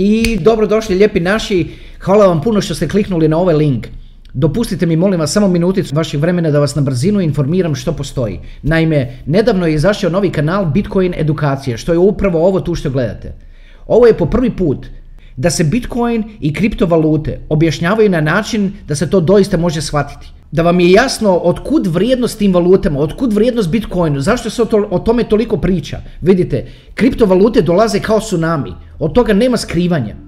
I dobrodošli lijepi naši, hvala vam puno što ste kliknuli na ovaj link. Dopustite mi molim vas samo minuticu vašeg vremena da vas na brzinu informiram što postoji. Naime, nedavno je izašao novi kanal Bitcoin edukacije, što je upravo ovo tu što gledate. Ovo je po prvi put da se Bitcoin i kriptovalute objašnjavaju na način da se to doista može shvatiti. Da vam je jasno otkud vrijednost tim valutama, otkud vrijednost Bitcoinu, zašto se o, o tome toliko priča. Vidite, kriptovalute dolaze kao tsunami, od toga nema skrivanja.